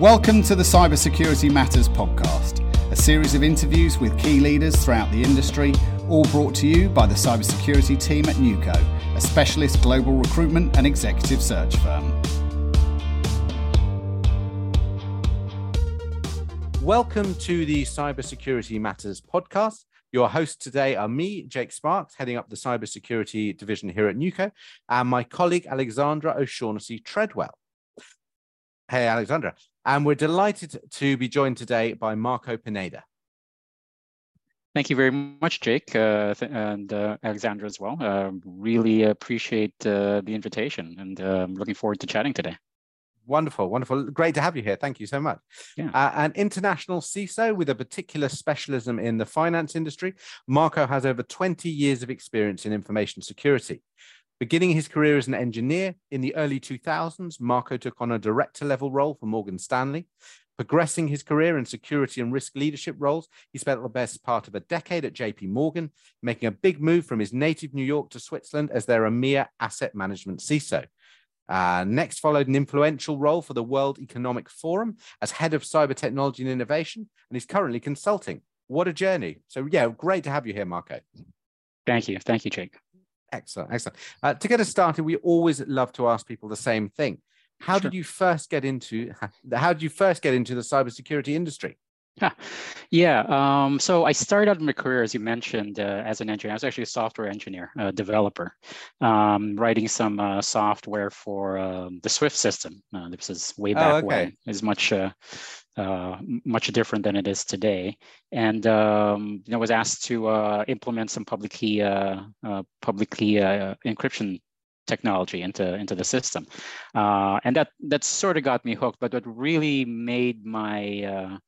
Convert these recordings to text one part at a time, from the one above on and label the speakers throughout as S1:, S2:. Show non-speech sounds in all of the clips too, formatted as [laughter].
S1: Welcome to the Cybersecurity Matters podcast, a series of interviews with key leaders throughout the industry, all brought to you by the cybersecurity team at neuco, a specialist global recruitment and executive search firm.
S2: Welcome to the Cybersecurity Matters podcast. Your hosts today are me, Jake Sparks, heading up the cybersecurity division here at neuco, and my colleague Alexandra O'Shaughnessy Treadwell. Hey, Alexandra. And we're delighted to be joined today by Marco Pineda.
S3: Thank you very much, Jake, uh, and uh, Alexandra as well. Uh, really appreciate uh, the invitation and I'm um, looking forward to chatting today.
S2: Wonderful, wonderful. Great to have you here. Thank you so much. Yeah. Uh, an international CISO with a particular specialism in the finance industry, Marco has over 20 years of experience in information security. Beginning his career as an engineer in the early 2000s, Marco took on a director level role for Morgan Stanley. Progressing his career in security and risk leadership roles, he spent the best part of a decade at JP Morgan, making a big move from his native New York to Switzerland as their EMEA asset management CISO. Uh, next followed an influential role for the World Economic Forum as head of cyber technology and innovation, and he's currently consulting. What a journey. So, yeah, great to have you here, Marco.
S3: Thank you. Thank you, Jake.
S2: Excellent, excellent. Uh, to get us started, we always love to ask people the same thing. How sure. did you first get into? How did you first get into the cybersecurity industry?
S3: Yeah, um, so I started out my career, as you mentioned, uh, as an engineer. I was actually a software engineer, a developer, um, writing some uh, software for uh, the Swift system. Uh, this is way back oh, okay. when. It's much uh, uh, much different than it is today. And um, you know, was asked to uh, implement some public key uh, uh public key uh, encryption technology into into the system, uh, and that that sort of got me hooked. But what really made my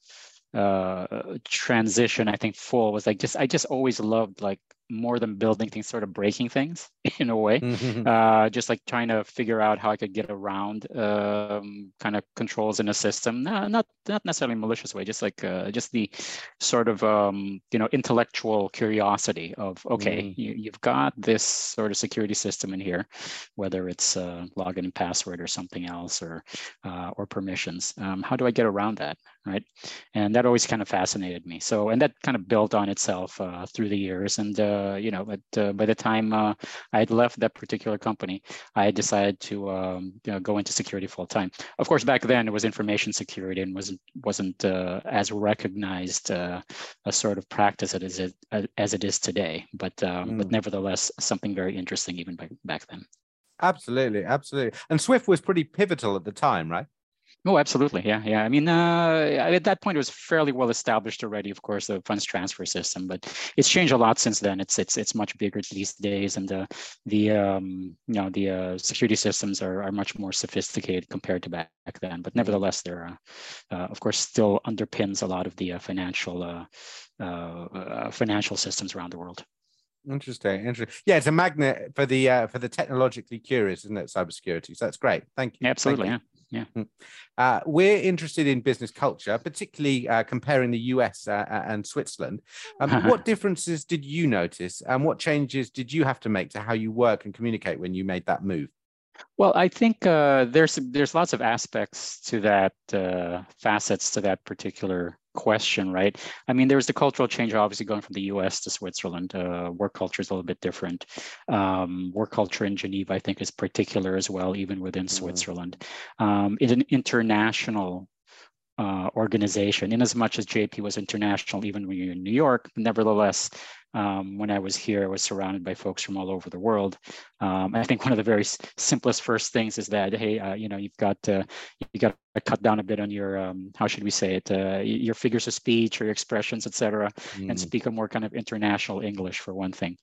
S3: Uh, transition, I think, full was like just I just always loved like more than building things, sort of breaking things [laughs] in a way. Mm-hmm. Uh, just like trying to figure out how I could get around um, kind of controls in a system. No, not not necessarily malicious way, just like uh, just the sort of um, you know intellectual curiosity of okay, mm. you, have got this sort of security system in here, whether it's uh, login and password or something else or uh, or permissions. Um, how do I get around that? Right, and that always kind of fascinated me. So and that kind of built on itself uh, through the years and uh, you know, but uh, by the time uh, I had left that particular company, I decided to um, you know, go into security full time. Of course, back then it was information security and wasn't wasn't as recognized a sort of practice as it is, as it is today. But mm. but nevertheless, something very interesting even back back then.
S2: Absolutely, absolutely. And Swift was pretty pivotal at the time, right?
S3: Oh, absolutely. Yeah, yeah. I mean, uh, at that point, it was fairly well established already. Of course, the funds transfer system, but it's changed a lot since then. It's it's it's much bigger these days, and the the um, you know the uh, security systems are are much more sophisticated compared to back then. But nevertheless, they're uh, uh, of course still underpins a lot of the uh, financial uh, financial systems around the world.
S2: Interesting, interesting. Yeah, it's a magnet for the uh, for the technologically curious, isn't it? Cybersecurity. So that's great. Thank you.
S3: Absolutely.
S2: Thank
S3: you. Yeah yeah. Hmm.
S2: Uh, we're interested in business culture, particularly uh, comparing the US uh, and Switzerland. Um, [laughs] what differences did you notice, and what changes did you have to make to how you work and communicate when you made that move?
S3: Well, I think uh, there's there's lots of aspects to that, uh, facets to that particular question, right? I mean, there's the cultural change, obviously, going from the U.S. to Switzerland. Uh, work culture is a little bit different. Um, work culture in Geneva, I think, is particular as well, even within mm-hmm. Switzerland. Um, in an international uh, organization, in as much as JP was international, even when you're in New York, nevertheless, um, when I was here, I was surrounded by folks from all over the world. Um, I think one of the very simplest first things is that, hey, uh, you know, you've got to, you got to cut down a bit on your, um, how should we say it, uh, your figures of speech or your expressions, etc cetera, mm. and speak a more kind of international English for one thing.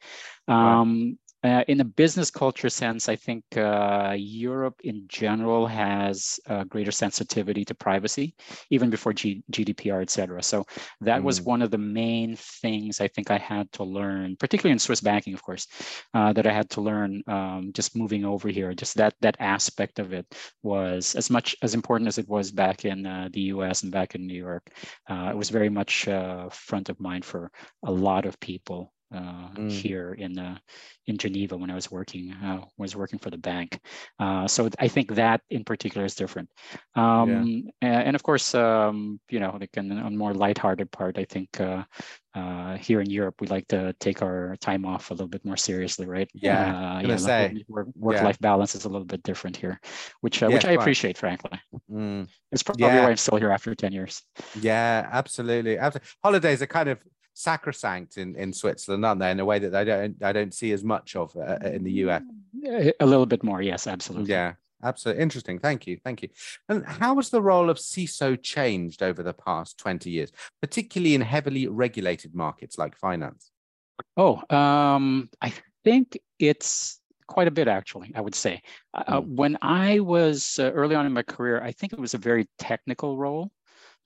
S3: Um, uh, in a business culture sense, I think uh, Europe in general has a greater sensitivity to privacy, even before G- GDPR, et cetera. So that mm. was one of the main things I think I had to learn, particularly in Swiss banking, of course, uh, that I had to learn um, just moving over here. Just that that aspect of it was as much as important as it was back in uh, the U.S. and back in New York. Uh, it was very much uh, front of mind for a lot of people uh, mm. here in uh, in Geneva when I was working uh, was working for the bank. Uh, so I think that in particular is different. Um, yeah. and, of course, um, you know, like on a more lighthearted part, I think uh, uh, here in Europe we like to take our time off a little bit more seriously, right?
S2: Yeah, uh, yeah
S3: say work, work life balance is a little bit different here, which which I appreciate, frankly. Mm. It's probably why I'm still here after ten years.
S2: Yeah, absolutely. absolutely. Holidays are kind of sacrosanct in, in Switzerland, aren't they? In a way that I don't I don't see as much of uh, in the US.
S3: A little bit more, yes, absolutely.
S2: Yeah, absolutely interesting. Thank you, thank you. And how has the role of CISO changed over the past twenty years, particularly in heavily regulated markets like finance?
S3: Oh, um, I think it's quite a bit actually i would say uh, mm. when i was uh, early on in my career i think it was a very technical role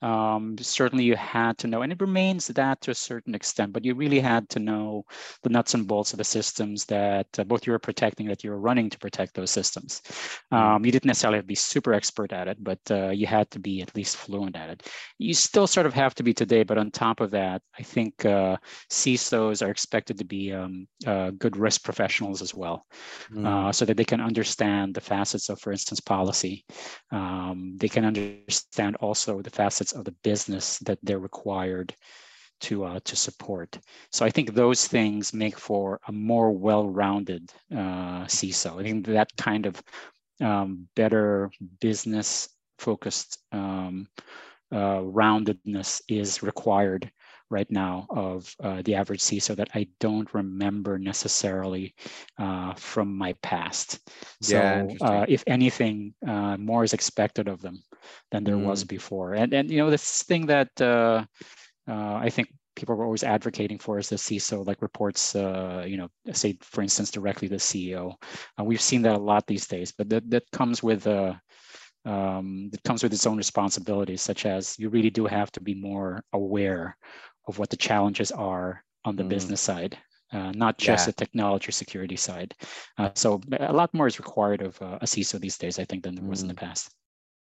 S3: um, certainly you had to know, and it remains that to a certain extent, but you really had to know the nuts and bolts of the systems that uh, both you were protecting, that you were running to protect those systems. Mm-hmm. Um, you didn't necessarily have to be super expert at it, but uh, you had to be at least fluent at it. You still sort of have to be today, but on top of that, I think uh, CISOs are expected to be um, uh, good risk professionals as well, mm. so that they can understand the facets of, for instance, policy. Um, they can understand also the facets of the business that they're required to uh, to support. So I think those things make for a more well-rounded uh, CISO. I think that kind of um, better business-focused um, uh, roundedness is required right now of uh, the average CISO that I don't remember necessarily uh, from my past. So yeah, uh, if anything, uh, more is expected of them than there mm. was before. And and you know this thing that uh, uh, I think people were always advocating for is the CISO like reports, you know, say for instance directly the CEO. we've seen that a lot these days, but that that comes with um, it comes with its own responsibilities, such as you really do have to be more aware of what the challenges are on the mm. business side, uh, not just yeah. the technology security side. Uh, so a lot more is required of uh, a CISO these days, I think, than there was in the mm. past.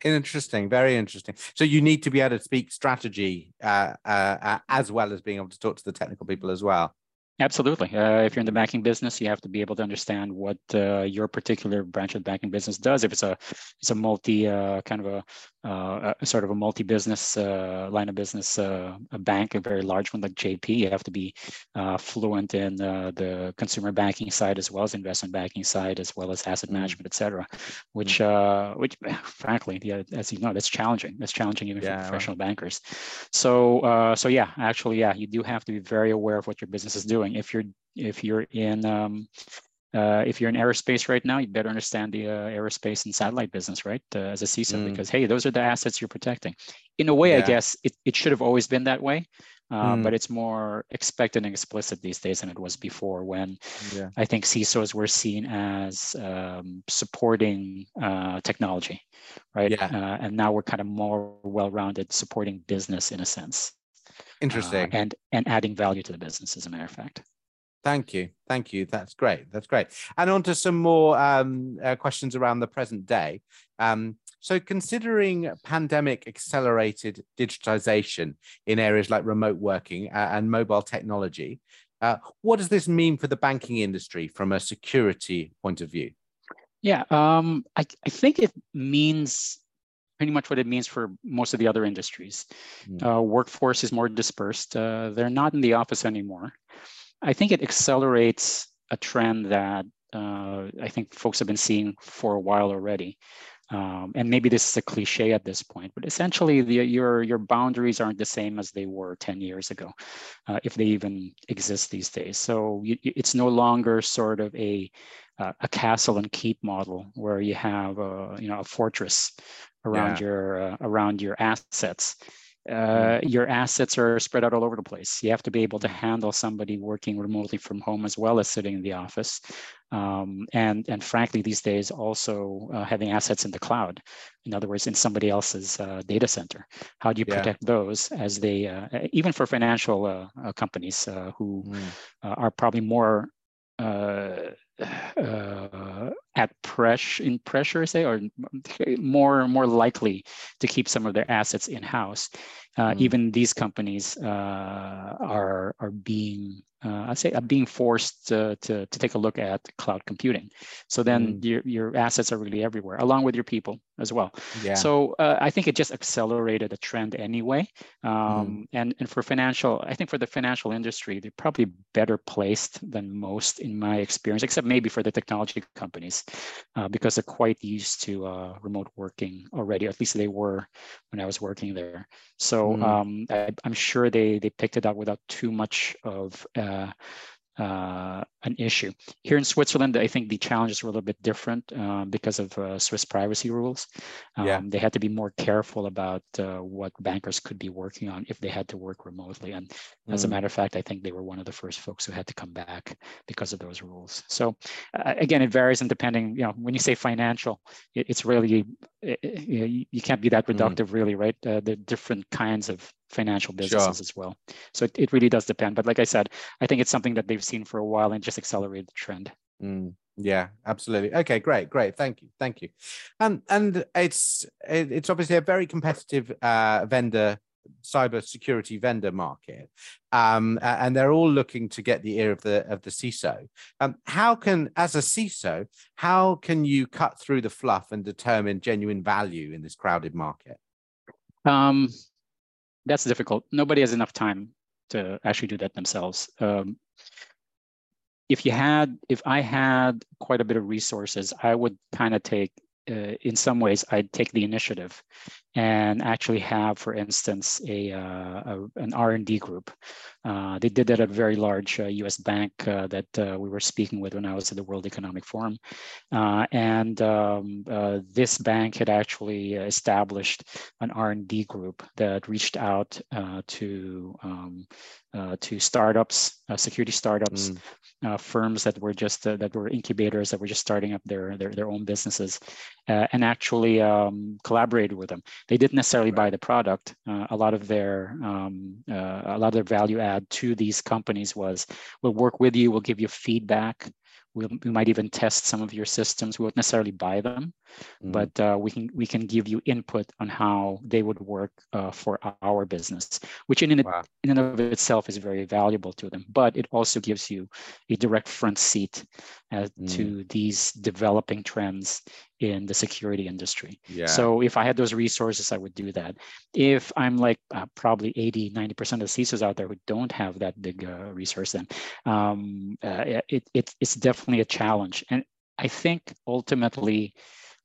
S2: Interesting, very interesting. So you need to be able to speak strategy uh, uh, uh, as well as being able to talk to the technical people as well.
S3: Absolutely. Uh, if you're in the banking business, you have to be able to understand what uh, your particular branch of the banking business does. If it's a it's a multi uh, kind of a, uh, a, sort of a multi-business uh, line of business, uh, a bank, a very large one like JP, you have to be fluent in the consumer banking side as well as investment banking side, as well as asset mm. management, et cetera. Which, mm. which, [laughs] frankly, yeah, as you know, that's challenging. That's challenging even yeah, for professional right. bankers. So, so yeah, actually, yeah, you do have to be very aware of what your business is doing If you're if you're in um, uh, if you're in aerospace right now, you better understand the uh, aerospace and satellite business, right? Uh, as a CISO, mm. because hey, those are the assets you're protecting. In a way, yeah. I guess it, it should have always been that way, mm. but it's more expected and explicit these days than it was before. When yeah. I think CISOs were seen as um, supporting uh, technology, right? Yeah. Uh, and now we're kind of more well-rounded, supporting business in a sense.
S2: Interesting.
S3: Uh, and and adding value to the business, as a matter of fact.
S2: Thank you. Thank you. That's great. That's great. And on to some more um, uh, questions around the present day. Um, so, considering pandemic accelerated digitization in areas like remote working uh, and mobile technology, uh, what does this mean for the banking industry from a security point of view?
S3: Yeah, um, I, I think it means pretty much what it means for most of the other industries. Mm. Uh, workforce is more dispersed. Uh, they're not in the office anymore. I think it accelerates a trend that uh, I think folks have been seeing for a while already. Um, and maybe this is a cliche at this point, but essentially the, your, your boundaries aren't the same as they were 10 years ago, uh, if they even exist these days. So you, it's no longer sort of a, uh, a castle and keep model where you have a, you know, a fortress around yeah. your uh, around your assets. Uh, mm-hmm. your assets are spread out all over the place. You have to be able to handle somebody working remotely from home as well as sitting in the office. Um, and, and frankly, these days also uh, having assets in the cloud. In other words, in somebody else's uh, data center. How do you protect yeah. those as they, uh, even for financial uh, uh, companies who mm. are probably more uh, [sighs] at pressure in pressure say or more more likely to keep some of their assets in house uh, mm. even these companies uh, are are being uh, I say uh, being forced to, to, to, take a look at cloud computing. So then mm. your, your assets are really everywhere, along with your people as well. Yeah. So uh, I think it just accelerated a trend anyway. Um, mm. and, and for financial, I think for the financial industry, they're probably better placed than most in my experience, except maybe for the technology companies, uh, because they're quite used to uh, remote working already. At least they were when I was working there. So mm. um, I, am sure they they picked it up without too much of uh, uh, an issue. Here in Switzerland, I think the challenges were a little bit different uh, because of uh, Swiss privacy rules. Um, yeah. They had to be more careful about uh, what bankers could be working on if they had to work remotely. And mm. as a mm. matter of fact, I think they were one of the first folks who had to come back because of those rules. So uh, again, it varies and depending, you know, when you say financial, it, it's really, it, you, you, can't be that mm. reductive mm. really, right? Uh, the different kinds of financial businesses sure. as well. So it, it really does depend. But like I said, I think it's something that they've seen for a while and just accelerated the trend.
S2: Mm, yeah, absolutely. Okay, great, great. Thank you, thank you. And and it's it's obviously a very competitive uh, vendor cyber security vendor market um, and they're all looking to get the ear of the of the CISO. Um, how can, as a CISO, how can you cut through the fluff and determine genuine value in this crowded market?
S3: Um, that's difficult. Nobody has enough time to actually do that themselves. Um, if you had, if I had quite a bit of resources, I would kind of take uh, in some ways, I'd take the initiative and actually have, for instance, a, uh, a an R&D group. Uh, they did that at a very large U.S. Uh, bank uh, that uh, we were speaking with when I was at the World Economic Forum, and um, this bank had actually established an R&D group that reached out to um, to startups, security startups, mm. uh, firms that were just uh, that were incubators that were just starting up their their, their own businesses uh, and actually um, collaborated with them. They didn't necessarily buy the product. Uh, a lot of their um, uh, a lot of their value add to these companies was we'll work with you. We'll give you feedback We'll, we might even test some of your systems. We won't necessarily buy them, mm. but uh, we can we can give you input on how they would work uh, for our business, which in, wow. in and of itself is very valuable to them. But it also gives you a direct front seat uh, mm. to these developing trends in the security industry. Yeah. So if I had those resources, I would do that. If I'm like uh, probably 80, 90% of the CISOs out there who don't have that big uh, resource, then um, uh, it, it, it's definitely a challenge. And I think ultimately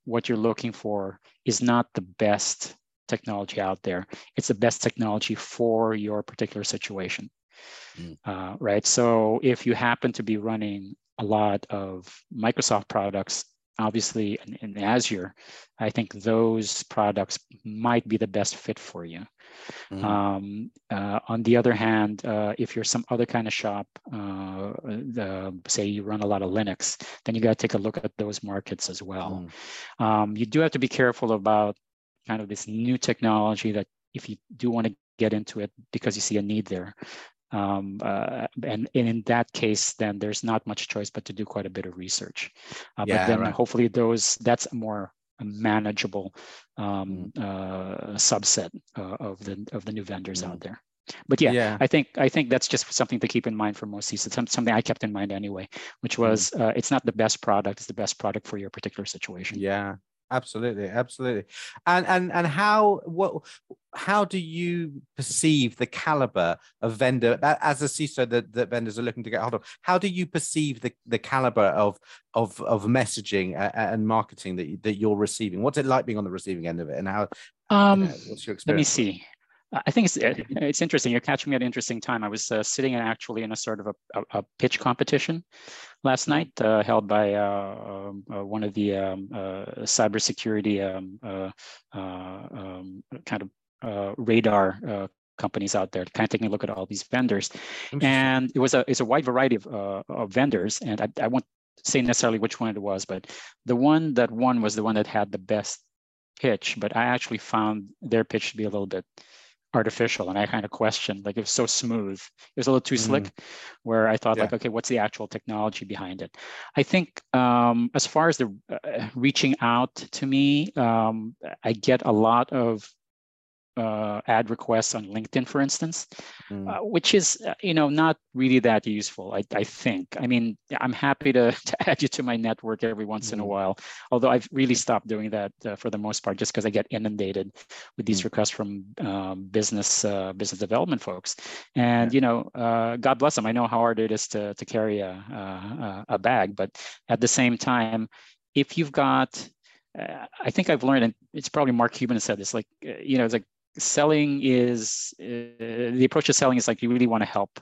S3: what you're looking for is not the best technology out there. It's the best technology for your particular situation. Mm. Uh, right. So if you happen to be running a lot of Microsoft products obviously in, in, Azure, I think those products might be the best fit for you. Mm-hmm. Um, uh, on the other hand, uh, if you're some other kind of shop, uh, the, say you run a lot of Linux, then you got to take a look at those markets as well. Mm. Um, you do have to be careful about kind of this new technology that if you do want to get into it because you see a need there, um, uh, and, and, in that case, then there's not much choice but to do quite a bit of research. Uh, yeah, but then right. hopefully those that's a more manageable um, mm. uh, subset uh, of the of the new vendors mm. out there. But yeah, yeah, I think I think that's just something to keep in mind for most CISOs. Something I kept in mind anyway, which mm. was uh, it's not the best product; it's the best product for your particular situation.
S2: Yeah, absolutely absolutely and and and how what how do you perceive the caliber of vendor as a CISO that, that vendors are looking to get hold of? How do you perceive the, the caliber of of of messaging and marketing that that you're receiving? What's it like being on the receiving end of it, and how?
S3: Um, you know, what's your experience? Let me see. I think it's it's interesting. You're catching me at an interesting time. I was uh, sitting actually in a sort of a, a, a pitch competition last night, uh, held by uh, um, uh one of the um, uh, cybersecurity um, uh, um, kind of radar companies out there, kind of taking a look at all these vendors. And it was a it's a wide variety of, of vendors, and I, I won't say necessarily which one it was, but the one that won was the one that had the best pitch. But I actually found their pitch to be a little bit artificial and i kind of questioned like it was so smooth it was a little too mm-hmm. slick where i thought yeah. like okay what's the actual technology behind it i think um, as far as the uh, reaching out to me um, i get a lot of uh, ad requests on LinkedIn, for instance, mm. uh, which is uh, you know not really that useful. I, I think. I mean, I'm happy to, [laughs] to add you to my network every once mm. in a mm. while, although I've really stopped doing that uh, for the most part, just because I get inundated with these mm. requests from um, business uh, business development folks. And yeah. you know, uh, God bless them. I know how hard it is to to carry a a, a bag, but at the same time, if you've got uh, I think I've learned, and it's probably Mark Cuban said this, like, uh, you know, it's like selling is uh, the approach to selling is like you really want to help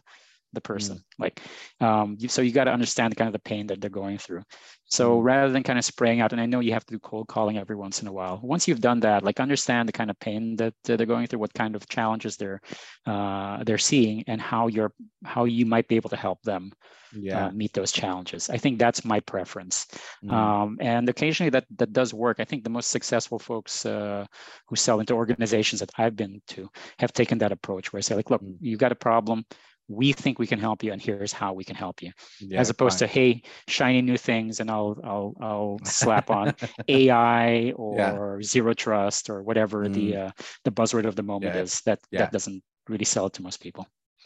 S3: the person mm. like um, you, so you got to understand kind of the pain that they're going through so mm. rather than kind of spraying out and i know you have to do cold calling every once in a while once you've done that like understand the kind of pain that they're going through what kind of challenges they're uh, they're seeing and how you're how you might be able to help them uh, yeah. uh, meet those challenges i think that's my preference mm. um, and occasionally that that does work i think the most successful folks uh, who sell into organizations that i've been to have taken that approach where i say like look mm. you've got a problem we think we can help you and here's how we can help you yeah, as opposed fine. to hey shiny new things and i'll i'll i'll slap on [laughs] ai or yeah. zero trust or whatever mm. the uh, the buzzword of the moment yeah. is that that doesn't really sell it to most people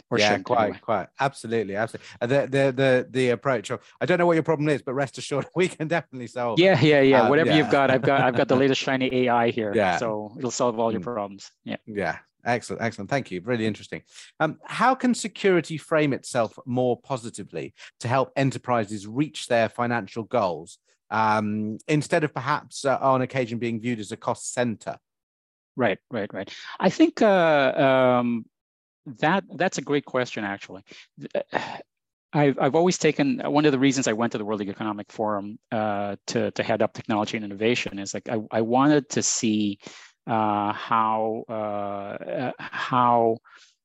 S2: or yeah, quite, anyway. quite, absolutely, absolutely. The, the the the approach of I don't know what your problem is, but rest assured, [laughs] we can definitely solve.
S3: Yeah, yeah, yeah. Uh, Whatever yeah. you've got, I've got, I've got the [laughs] latest shiny AI here. Yeah. So it'll solve all your mm. problems. Yeah.
S2: Yeah. Excellent, excellent. Thank you. Really interesting. Um, how can security frame itself more positively to help enterprises reach their financial goals um, instead of perhaps uh, on occasion being viewed as a cost center?
S3: Right, right, right. I think uh, um, that that's a great question. Actually, [sighs] I've, I've always taken one of the reasons I went to the World Economic Forum uh, to to head up technology and innovation is like I, I wanted to see how uh, how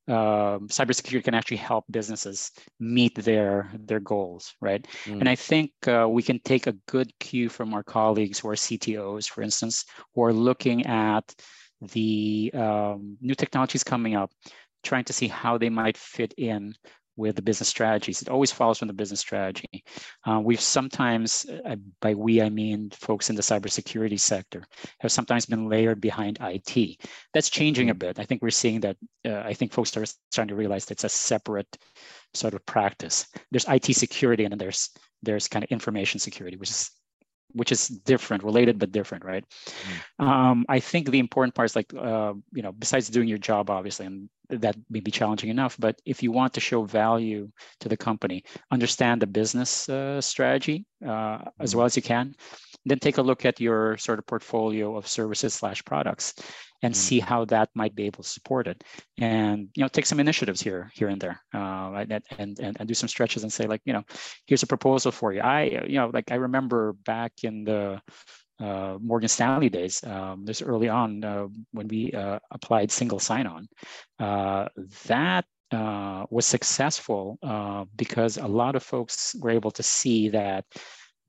S3: um, cybersecurity can actually help businesses meet their their goals, right? Mm. And I think uh, we can take a good cue from our colleagues who are CTOs, for instance, who are looking at the um, new technologies coming up, trying to see how they might fit in with the business strategies. It always follows from the business strategy. Uh, we've sometimes, uh, by we, I mean folks in the cybersecurity sector, have sometimes been layered behind IT. That's changing a mm-hmm. bit. I think we're seeing that. Uh, I think folks are starting to realize that it's a separate sort of practice. There's IT security, and then there's there's kind of information security, which is which is different, related but different, right? Mm. Um, I think the important part is like, uh, you know, besides doing your job, obviously, and that may be challenging enough, but if you want to show value to the company, understand the business uh, strategy uh, mm. as well as you can, then take a look at your sort of portfolio of services slash products and mm-hmm. see how that might be able to support it and you know take some initiatives here here and there uh, and, and and do some stretches and say like you know here's a proposal for you i you know like i remember back in the uh, Morgan Stanley days, um, this early on uh, when we uh, applied single sign-on, uh, that uh, was successful uh, because a lot of folks were able to see that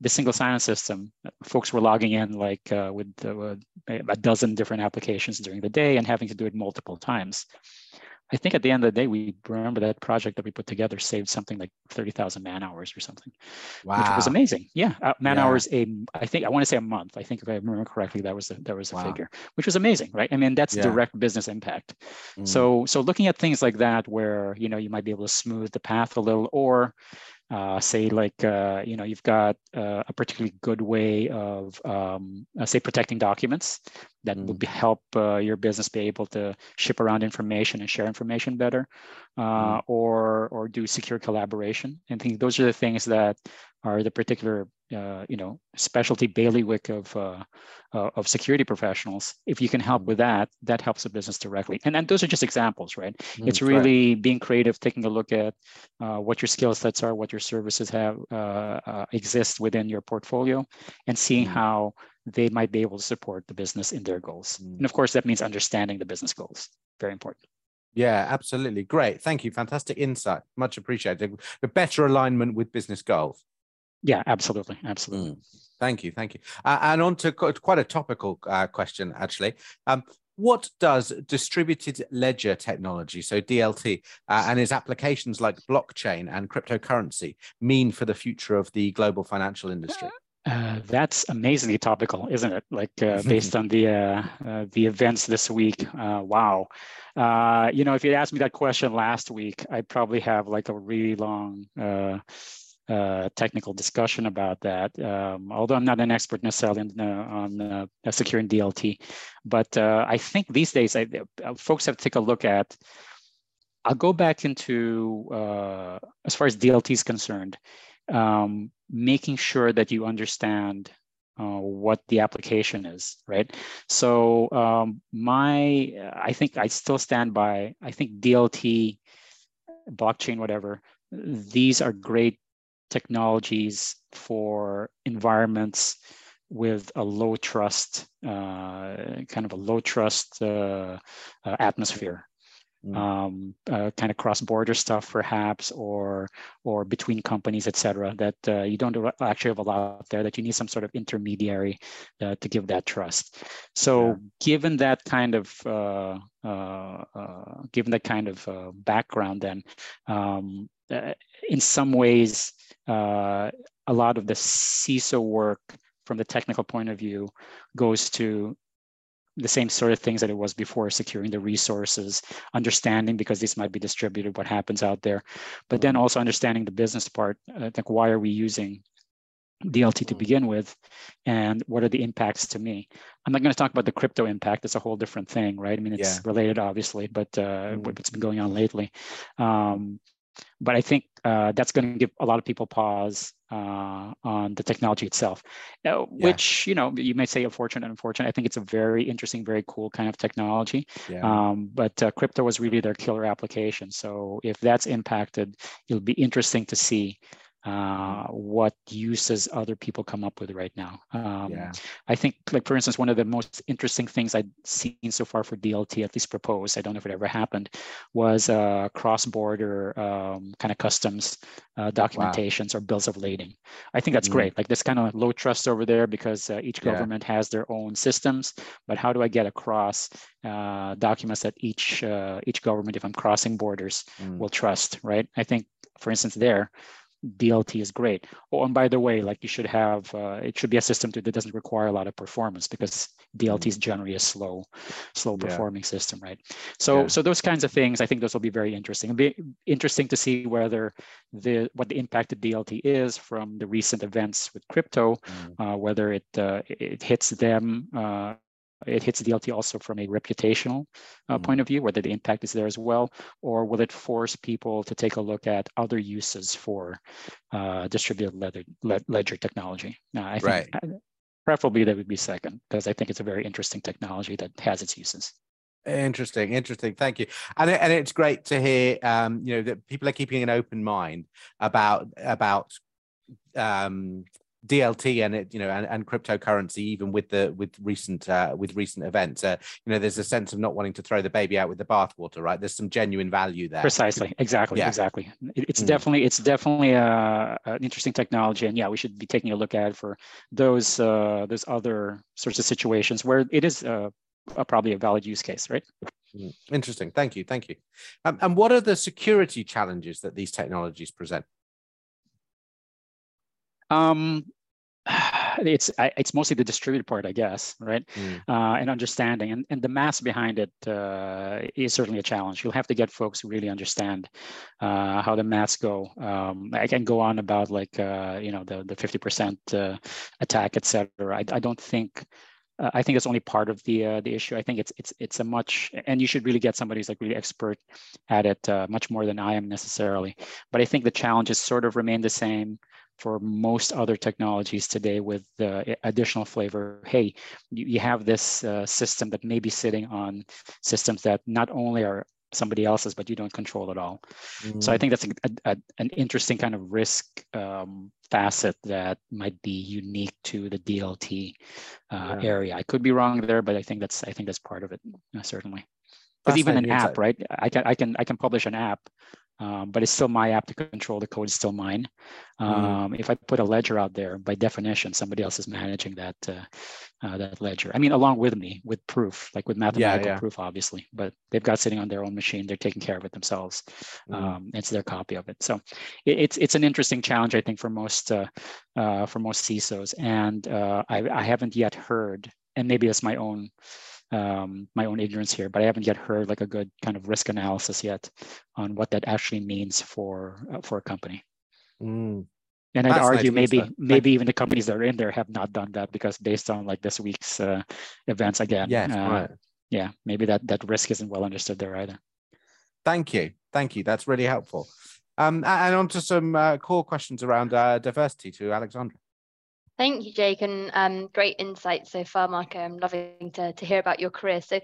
S3: the single sign-on system, folks were logging in like uh, with uh, a dozen different applications during the day and having to do it multiple times. I think at the end of the day, we remember that project that we put together saved something like 30,000 man hours or something, wow. which was amazing. Yeah, uh, man yeah. hours, a, I think, I want to say a month. I think if I remember correctly, that was the, that was a wow. figure, which was amazing, right? I mean, that's yeah. direct business impact. Mm. So, so looking at things like that, where, you know, you might be able to smooth the path a little or uh, say like uh, you know you've got uh, a particularly good way of um, uh, say protecting documents that mm. would help uh, your business be able to ship around information and share information better uh, mm. or or do secure collaboration and think those are the things that are the particular uh, you know specialty bailiwick of uh, uh, of security professionals if you can help mm. with that that helps the business directly and and those are just examples right mm, it's really right. being creative taking a look at uh, what your skill sets are what your services have uh, uh, exist within your portfolio and seeing mm. how they might be able to support the business in their goals mm. and of course that means understanding the business goals very important
S2: yeah, absolutely. Great. Thank you. Fantastic insight. Much appreciated. A better alignment with business goals.
S3: Yeah, absolutely, absolutely. Mm.
S2: Thank you, thank you. Uh, and on to quite a topical uh, question, actually. Um, what does distributed ledger technology, so DLT, uh, and its applications like blockchain and cryptocurrency mean for the future of the global financial industry?
S3: Uh, that's amazingly topical, isn't it? Like uh, [laughs] based on the uh, uh, the events this week. Uh, wow. Uh, you know, if you'd asked me that question last week, I'd probably have like a really long technical discussion about that. Um, although I'm not an expert necessarily on, on securing DLT, but I think these days I, folks have to take a look at. I'll go back into as far as DLT is concerned um, making sure that you understand uh, what the application is, right? So um, my, I think I still stand by, I think DLT, blockchain, whatever, these are great technologies for environments with a low trust, uh, kind of a low trust uh, uh atmosphere, Mm. um, uh, kind of cross-border stuff perhaps or or between companies etc that uh, you don't actually have a lot there that you need some sort of intermediary uh, to give that trust so yeah. given that kind of uh, uh, uh, given that kind of background then um, in some ways a lot of the CISO work from the technical point of view goes to the same sort of things that it was before securing the resources understanding because this might be distributed what happens out there but then also understanding the business part uh, like why are we using DLT to mm-hmm. begin with, and what are the impacts to me? I'm not going to talk about the crypto impact. It's a whole different thing, right? I mean, it's yeah. related, obviously, but uh, mm. what's been going on lately. Um, but I think uh, that's going to give a lot of people pause uh, on the technology itself, uh, which you know you may say unfortunate, and unfortunate. I think it's a very interesting, very cool kind of technology. Yeah. Um, but uh, crypto was really their killer application. So if that's impacted, it'll be interesting to see uh, what uses other people come up with right now. Um, yeah. I think, like for instance, one of the most interesting things I've seen so far for DLT, at least proposed, I don't know if it ever happened, was uh, cross-border um, kind of customs uh, documentations wow. or bills of lading. I think that's mm great. Like this kind of low trust over there because uh, each government yeah. has their own systems. But how do I get across uh, documents that each uh, each government, if I'm crossing borders, mm. will trust? Right. I think, for instance, there DLT is great. Oh, and by the way, like you should have, uh, it should be a system that doesn't require a lot of performance because DLT is mm. generally a slow, slow performing yeah. system, right? So, yeah. so those kinds of things, I think those will be very interesting. It'll be interesting to see whether the what the impact of DLT is from the recent events with crypto, mm. uh, whether it uh, it hits them uh, it hits DLT also from a reputational uh, mm point of view, whether the impact is there as well, or will it force people to take a look at other uses for uh, distributed ledger, ledger technology? Uh, I think right. preferably that would be second, because I think it's a very interesting technology that has its uses.
S2: Interesting, interesting. Thank you, and and it's great to hear. Um, you know that people are keeping an open mind about about um, DLT and it, you know, and, and cryptocurrency, even with the with recent uh, with recent events, uh, you know, there's a sense of not wanting to throw the baby out with the bathwater, right? There's some genuine value there.
S3: Precisely, exactly, yeah. exactly. It, it's mm. definitely it's definitely a, uh, an interesting technology, and yeah, we should be taking a look at it for those uh, those other sorts of situations where it is uh, a, probably a valid use case, right?
S2: Mm. Interesting. Thank you. Thank you. Um, and what are the security challenges that these technologies present?
S3: Um, [sighs] it's it's mostly the distributed part, I guess, right? Mm. Uh, and understanding, and, and the math behind it uh, is certainly a challenge. You'll have to get folks who really understand uh, how the maths go. Um, I can go on about like uh, you know the the fifty percent uh, attack, etc. I, I don't think. Uh, I think it's only part of the the issue. I think it's it's it's a much, and you should really get somebody who's like really expert at it, much more than I am necessarily. But I think the challenges sort of remain the same for most other technologies today with the additional flavor. Hey, you, you have this uh, system that may be sitting on systems that not only are somebody else's, but you don't control at all. Mm. So I mm. think that's a, a, an interesting kind of risk um, facet that might be unique to the DLT uh, yeah. area. I could be wrong there, but I think that's I think that's part of it uh, certainly. Because even an app, right? I can I can I can publish an app um, but it's still my app to control. The code is still mine. Mm. Um, mm. If I put a ledger out there, by definition, somebody else is managing that uh, uh, that ledger. I mean, along with me, with proof, like with mathematical yeah, yeah. proof, obviously. But they've got sitting on their own machine. They're taking care of it themselves. Mm. Um, it's their copy of it. So it, it's it's an interesting challenge, I think, for most uh, uh for most CISOs. And uh, I, I haven't yet heard, and maybe it's my own um, my own ignorance here, but I haven't yet heard like a good kind of risk analysis yet on what that actually means for uh, for a company. Mm. And I'd argue nice maybe maybe even the companies that are in there have not done that because based on like this week's uh, events again,
S2: yeah, uh, right.
S3: yeah, maybe that that risk isn't well understood there either.
S2: Thank you, thank you. That's really helpful. Um, and on to some uh, core questions around uh, diversity to Alexandra.
S4: Thank you, Jake, and um, great insights so far, Marco. I'm loving to, to hear about your career. So,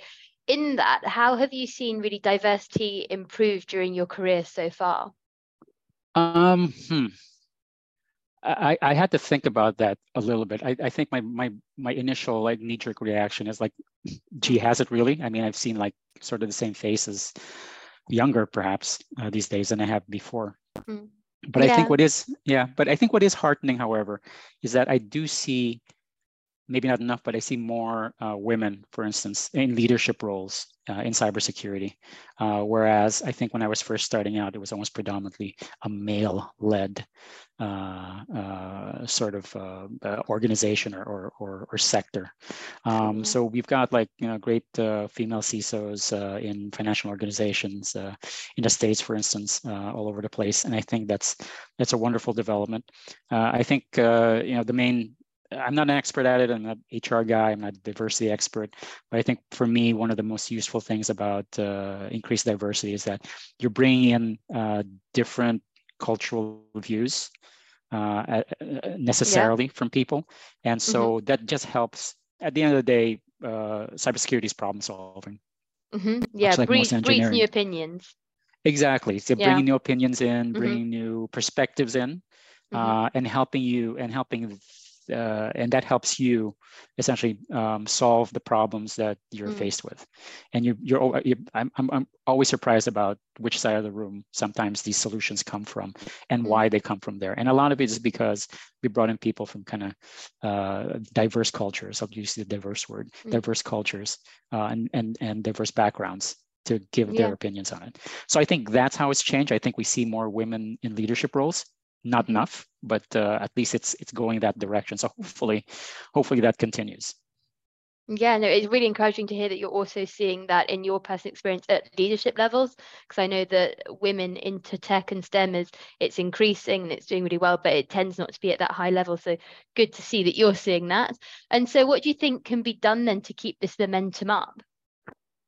S4: in that, how have you seen really diversity improve during your career so far?
S3: Um, hmm. I, I had to think about that a little bit. I, I think my my my initial like knee jerk reaction is like, gee, has it really? I mean, I've seen like sort of the same faces, younger perhaps uh, these days than I have before. Mm but yeah. I think what is yeah, but I think what is heartening, however, is that I do see maybe not enough, but I see more uh, women, for instance, in leadership roles uh, in cybersecurity. Uh, whereas I think when I was first starting out, it was almost predominantly a male-led uh, uh, sort of uh, organization or, or, or, or sector. Um, so we've got like you know great female CISOs in financial organizations in the states, for instance, all over the place, and I think that's that's a wonderful development. I think you know the main I'm not an expert at it. I'm not HR guy. I'm not a diversity expert. But I think for me, one of the most useful things about uh, increased diversity is that you're bringing in uh, different cultural views uh, necessarily yeah. from people, and so mm-hmm. that just helps. At the end of the day, uh, cybersecurity is problem solving.
S4: Mm-hmm. Yeah, like breathe new opinions.
S3: Exactly. So yeah. bringing new opinions in, mm-hmm. bringing mm-hmm. new perspectives in, mm-hmm. uh, and helping you and helping uh, and that helps you essentially um, solve the problems that you're mm. faced with. And you, you're, you, I'm, I'm, I'm always surprised about which side of the room sometimes these solutions come from and mm. why they come from there. And a lot of it is because we brought in people from kind of uh, diverse cultures. I'll use the diverse word, mm. diverse cultures uh, and, and, and diverse backgrounds to give yeah. their opinions on it. So I think that's how it's changed. I think we see more women in leadership roles not enough, but uh, at least it's it's going that direction. So hopefully, hopefully that continues.
S4: Yeah, no, it's really encouraging to hear that you're also seeing that in your personal experience at leadership levels. Because I know that women into tech and STEM is it's increasing and it's doing really well, but it tends not to be at that high level. So good to see that you're seeing that. And so, what do you think can be done then to keep this momentum up?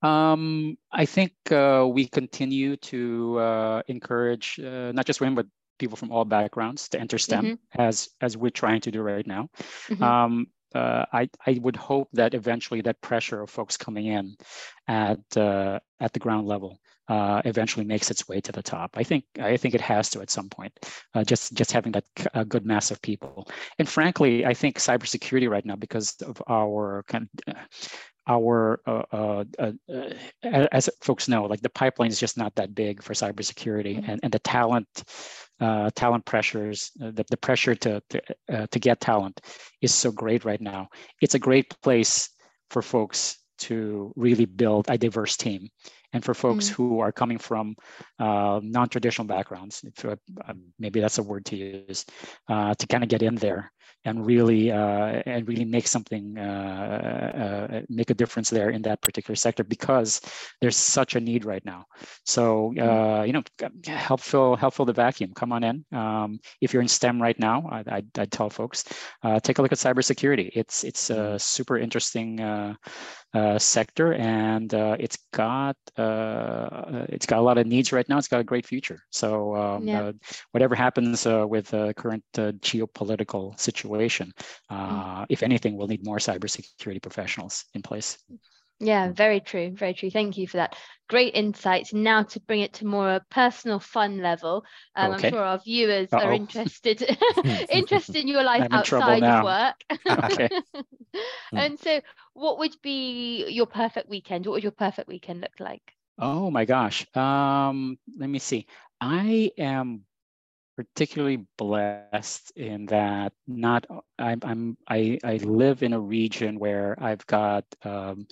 S3: Um, I think uh, we continue to uh, encourage uh, not just women, but people from all backgrounds to enter STEM mm-hmm. as as we're trying to do right now. Mm-hmm. Um, uh, I, I would hope that eventually that pressure of folks coming in at uh, at the ground level uh, eventually makes its way to the top. I think I think it has to at some point. Uh, just just having that a good mass of people, and frankly, I think cybersecurity right now because of our kind of, our uh, uh, uh, uh as folks know, like the pipeline is just not that big for cybersecurity, mm-hmm. and, and the talent uh, talent pressures, uh, the, the pressure to to, uh, to get talent is so great right now. It's a great place for folks to really build a diverse team and for folks mm. who are coming from uh, non-traditional backgrounds if, uh, maybe that's a word to use uh, to kind of get in there and really uh, and really make something uh, uh, make a difference there in that particular sector because there's such a need right now so mm. you know help fill help fill the vacuum come on in um, if you're in STEM right now I, I, I tell folks take a look at cybersecurity it's it's a mm. super interesting uh, sector, and uh, it's got uh, it's got a lot of needs right now. It's got a great future. So um, yeah. Uh, whatever happens uh, with the current geopolitical situation, mm. if anything, we'll need more cybersecurity professionals in place.
S4: Yeah, very true. Very true. Thank you for that. Great insights. Now to bring it to more a personal fun level. Um, okay. I'm sure our viewers Uh-oh. are interested [laughs] [laughs] interested in your life outside of work. [laughs] okay. and so what would be your perfect weekend? What would your perfect weekend look like?
S3: Oh my gosh. Um, let me see. I am particularly blessed in that not I'm, I'm I, I live in a region where I've got um,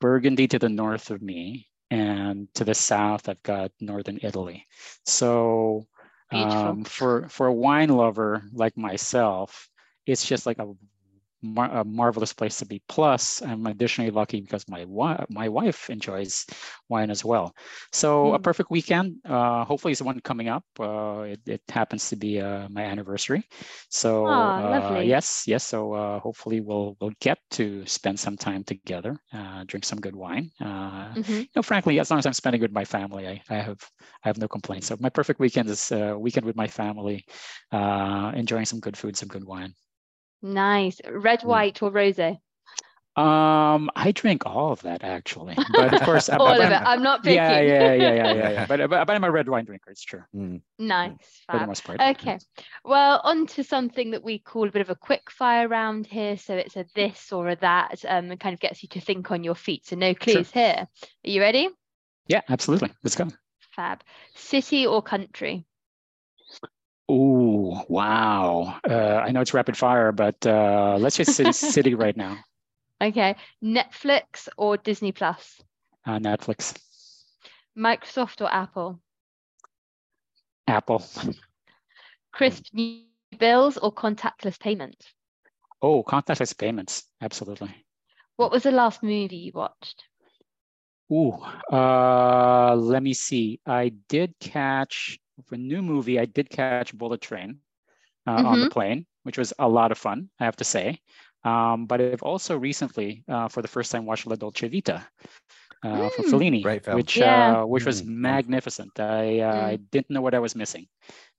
S3: Burgundy to the north of me, and to the south I've got northern Italy. So um, for for a wine lover like myself, it's just like a mar- a marvelous place to be. Plus, I'm additionally lucky because my my wife enjoys wine as well. So mm. a hmm. perfect weekend. Uh, hopefully, it's the one coming up. Uh, it, it, happens to be uh, my anniversary. So oh, yes, yes. So uh, hopefully, we'll we'll get to spend some time together, uh, drink some good wine. Mm-hmm. You know, frankly, as long as I'm spending with my family, I, I have I have no complaints. So my perfect weekend is a weekend with my family, enjoying some good food, some good wine.
S4: Nice. Red, mm. white, or rosé?
S3: Um, I drink all of that actually, but of course, [laughs]
S4: all of it. I'm not picky.
S3: Yeah, yeah, yeah, yeah, yeah, yeah. [laughs] but, but, but I'm a red wine drinker. It's true.
S4: Mm. Nice. For the most part. Okay. Well, on to something that we call a bit of a quick fire round here. So it's a this or a that, um, and kind of gets you to think on your feet. So no clues sure. here. Are you ready?
S3: Yeah, absolutely. Let's go.
S4: Fab. City or country?
S3: Oh, wow. Uh, I know it's rapid fire, but uh, let's just say [laughs] city right now.
S4: Okay. Netflix or Disney Plus?
S3: Uh, Netflix.
S4: Microsoft or Apple?
S3: Apple.
S4: Crisp new bills or contactless payment?
S3: Oh, contactless payments. Absolutely.
S4: What was the last movie you watched?
S3: Ooh, uh, let me see. I did catch for a new movie, I did catch Bullet Train uh, mm-hmm. on the mm-hmm. plane, which was a lot of fun, I have to say. Um, but I've also recently, uh, for the first time, watched La Dolce Vita uh, mm. from Fellini, which yeah. Uh, which was mm. magnificent. I uh, mm. I didn't know what I was missing,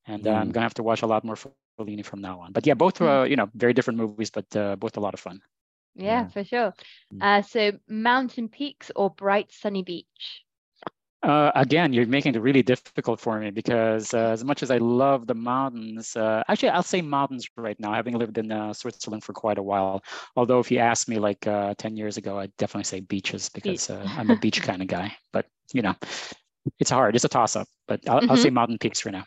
S3: and uh, I'm mm. gonna have to watch a lot more Fellini from now on. But yeah, both were mm. you know very different movies, but both a lot of fun.
S4: Yeah, yeah. for sure. Mm. so mountain peaks or bright sunny beach?
S3: Uh, again, you're making it really difficult for me because uh, as much as I love the mountains, uh, actually, I'll say mountains right now, having lived in uh, Switzerland for quite a while. Although, if you asked me like uh, 10 years ago, I'd definitely say beaches because uh, I'm a [laughs] beach kind of guy. But, you know, it's hard. It's a toss up, but I'll, mm-hmm. I'll, say mountain peaks for now.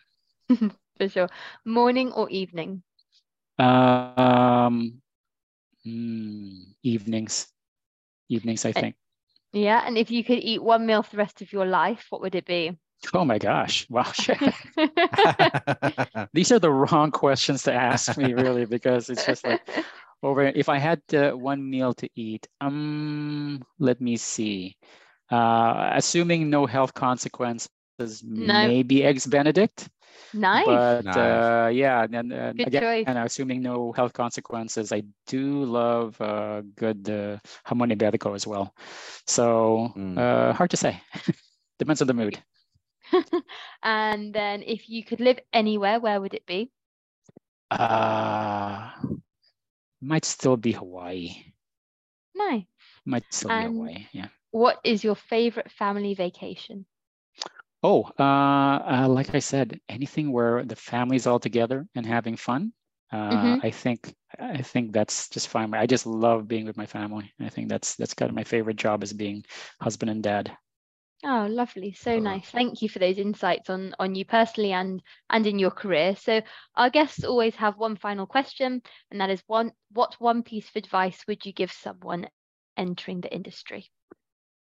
S3: [laughs]
S4: for sure. Morning or evening?
S3: Um, mm, evenings. Evenings, I think.
S4: Yeah, and if you could eat one meal for the rest of your life, what would it be?
S3: Oh my gosh. Wow. [laughs] [laughs] These are the wrong questions to ask me, really, because it's just like over if I had uh, one meal to eat, um, let me see. Uh, assuming no health consequences, no. maybe eggs Benedict.
S4: Nice.
S3: But nice.
S4: Uh,
S3: yeah, and, and again, choice. and assuming no health consequences, I do love uh, good uh, jamon iberico as well. So mm. uh, hard to say. [laughs] Depends on the mood. [laughs]
S4: and then, if you could live anywhere, where would it be?
S3: Uh, might still be Hawaii.
S4: Nice.
S3: Might still and be Hawaii. Yeah.
S4: What is your favorite family vacation?
S3: Oh, uh, uh, like I said, anything where the family's all together and having fun. Uh, mm-hmm. I think I think that's just fine. I just love being with my family. I think that's that's kind of my favorite job is being husband and dad.
S4: Oh, lovely. So nice. Thank you for those insights on on you personally and and in your career. So our guests always have one final question, and that is one what one piece of advice would you give someone entering the industry?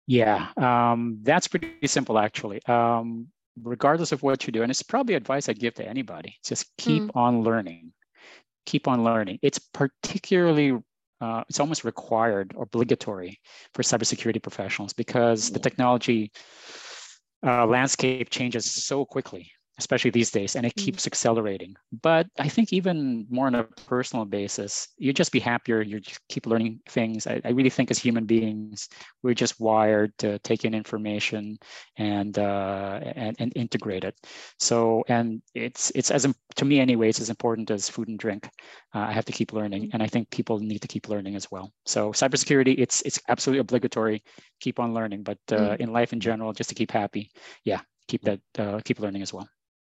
S3: Yeah, um, that's pretty simple actually. Um, regardless of what you do, and it's probably advice I give to anybody, just keep mm. on learning. Keep on learning. It's particularly, uh, it's almost required, obligatory for cybersecurity professionals because the technology uh, landscape changes so quickly especially these days, and it mm-hmm. keeps accelerating. But I think even more on a personal basis, you just be happier. You just keep learning things. I, I, really think as human beings, we're just wired to take in information and uh, and, and integrate it. So, and it's it's as to me anyway, it's as important as food and drink. Uh, I have to keep learning, mm-hmm. and I think people need to keep learning as well. So, cybersecurity, it's it's absolutely obligatory. Keep on learning, but uh, mm-hmm. in life in general, just to keep happy, yeah, keep that uh, keep learning as well.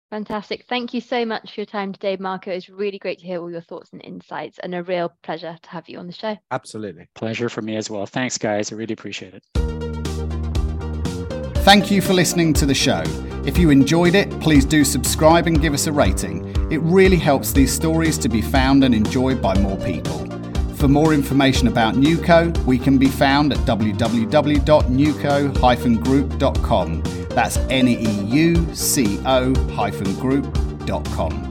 S4: Fantastic. Thank you so much for your time today, Marco. It's really great to hear all your thoughts and insights and a real pleasure to have you on the show.
S2: Absolutely.
S3: Pleasure for me as well. Thanks, guys. I really appreciate it.
S1: Thank you for listening to the show. If you enjoyed it, please do subscribe and give us a rating. It really helps these stories to be found and enjoyed by more people. For more information about neuco, we can be found at www.neuco-group.com. That's N E U C O group.com.